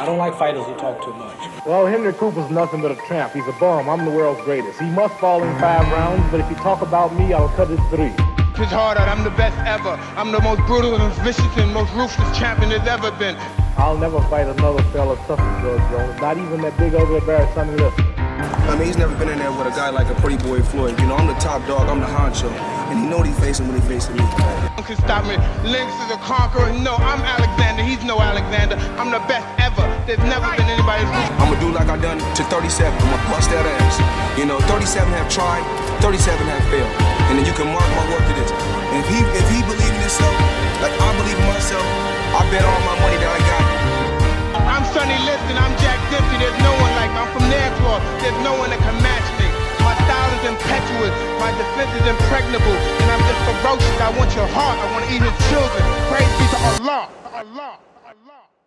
I don't like fighters who talk too much. Well, Henry Cooper's nothing but a tramp. He's a bum. I'm the world's greatest. He must fall in five rounds, but if you talk about me, I'll cut it three. It's harder. I'm the best ever. I'm the most brutal and vicious and most ruthless champion there's ever been. I'll never fight another fella tough as George Jones. Not even that big ugly bear Sonny Liston. I mean, he's never been in there with a guy like a pretty boy Floyd. You know, I'm the top dog. I'm the honcho. And he know what he's facing when he's facing me. No one can stop me. Lennox is a conqueror. No, I'm Alexander. He's no Alexander. I'm the best ever. There's never been anybody's I'm gonna do like I done to 37. I'm gonna bust that ass. You know, 37 have tried, 37 have failed. And then you can mark my word to this. And if he if he believe in himself, like I believe in myself, I bet all my money that I got. I'm Sonny Liston. I'm Jack Dempsey. There's no one like me. I'm from Nairclaw. There's no one that can match me. My style is impetuous. My defense is impregnable. And I'm just ferocious. I want your heart. I want to eat his children. Praise be to Allah, Allah. Allah.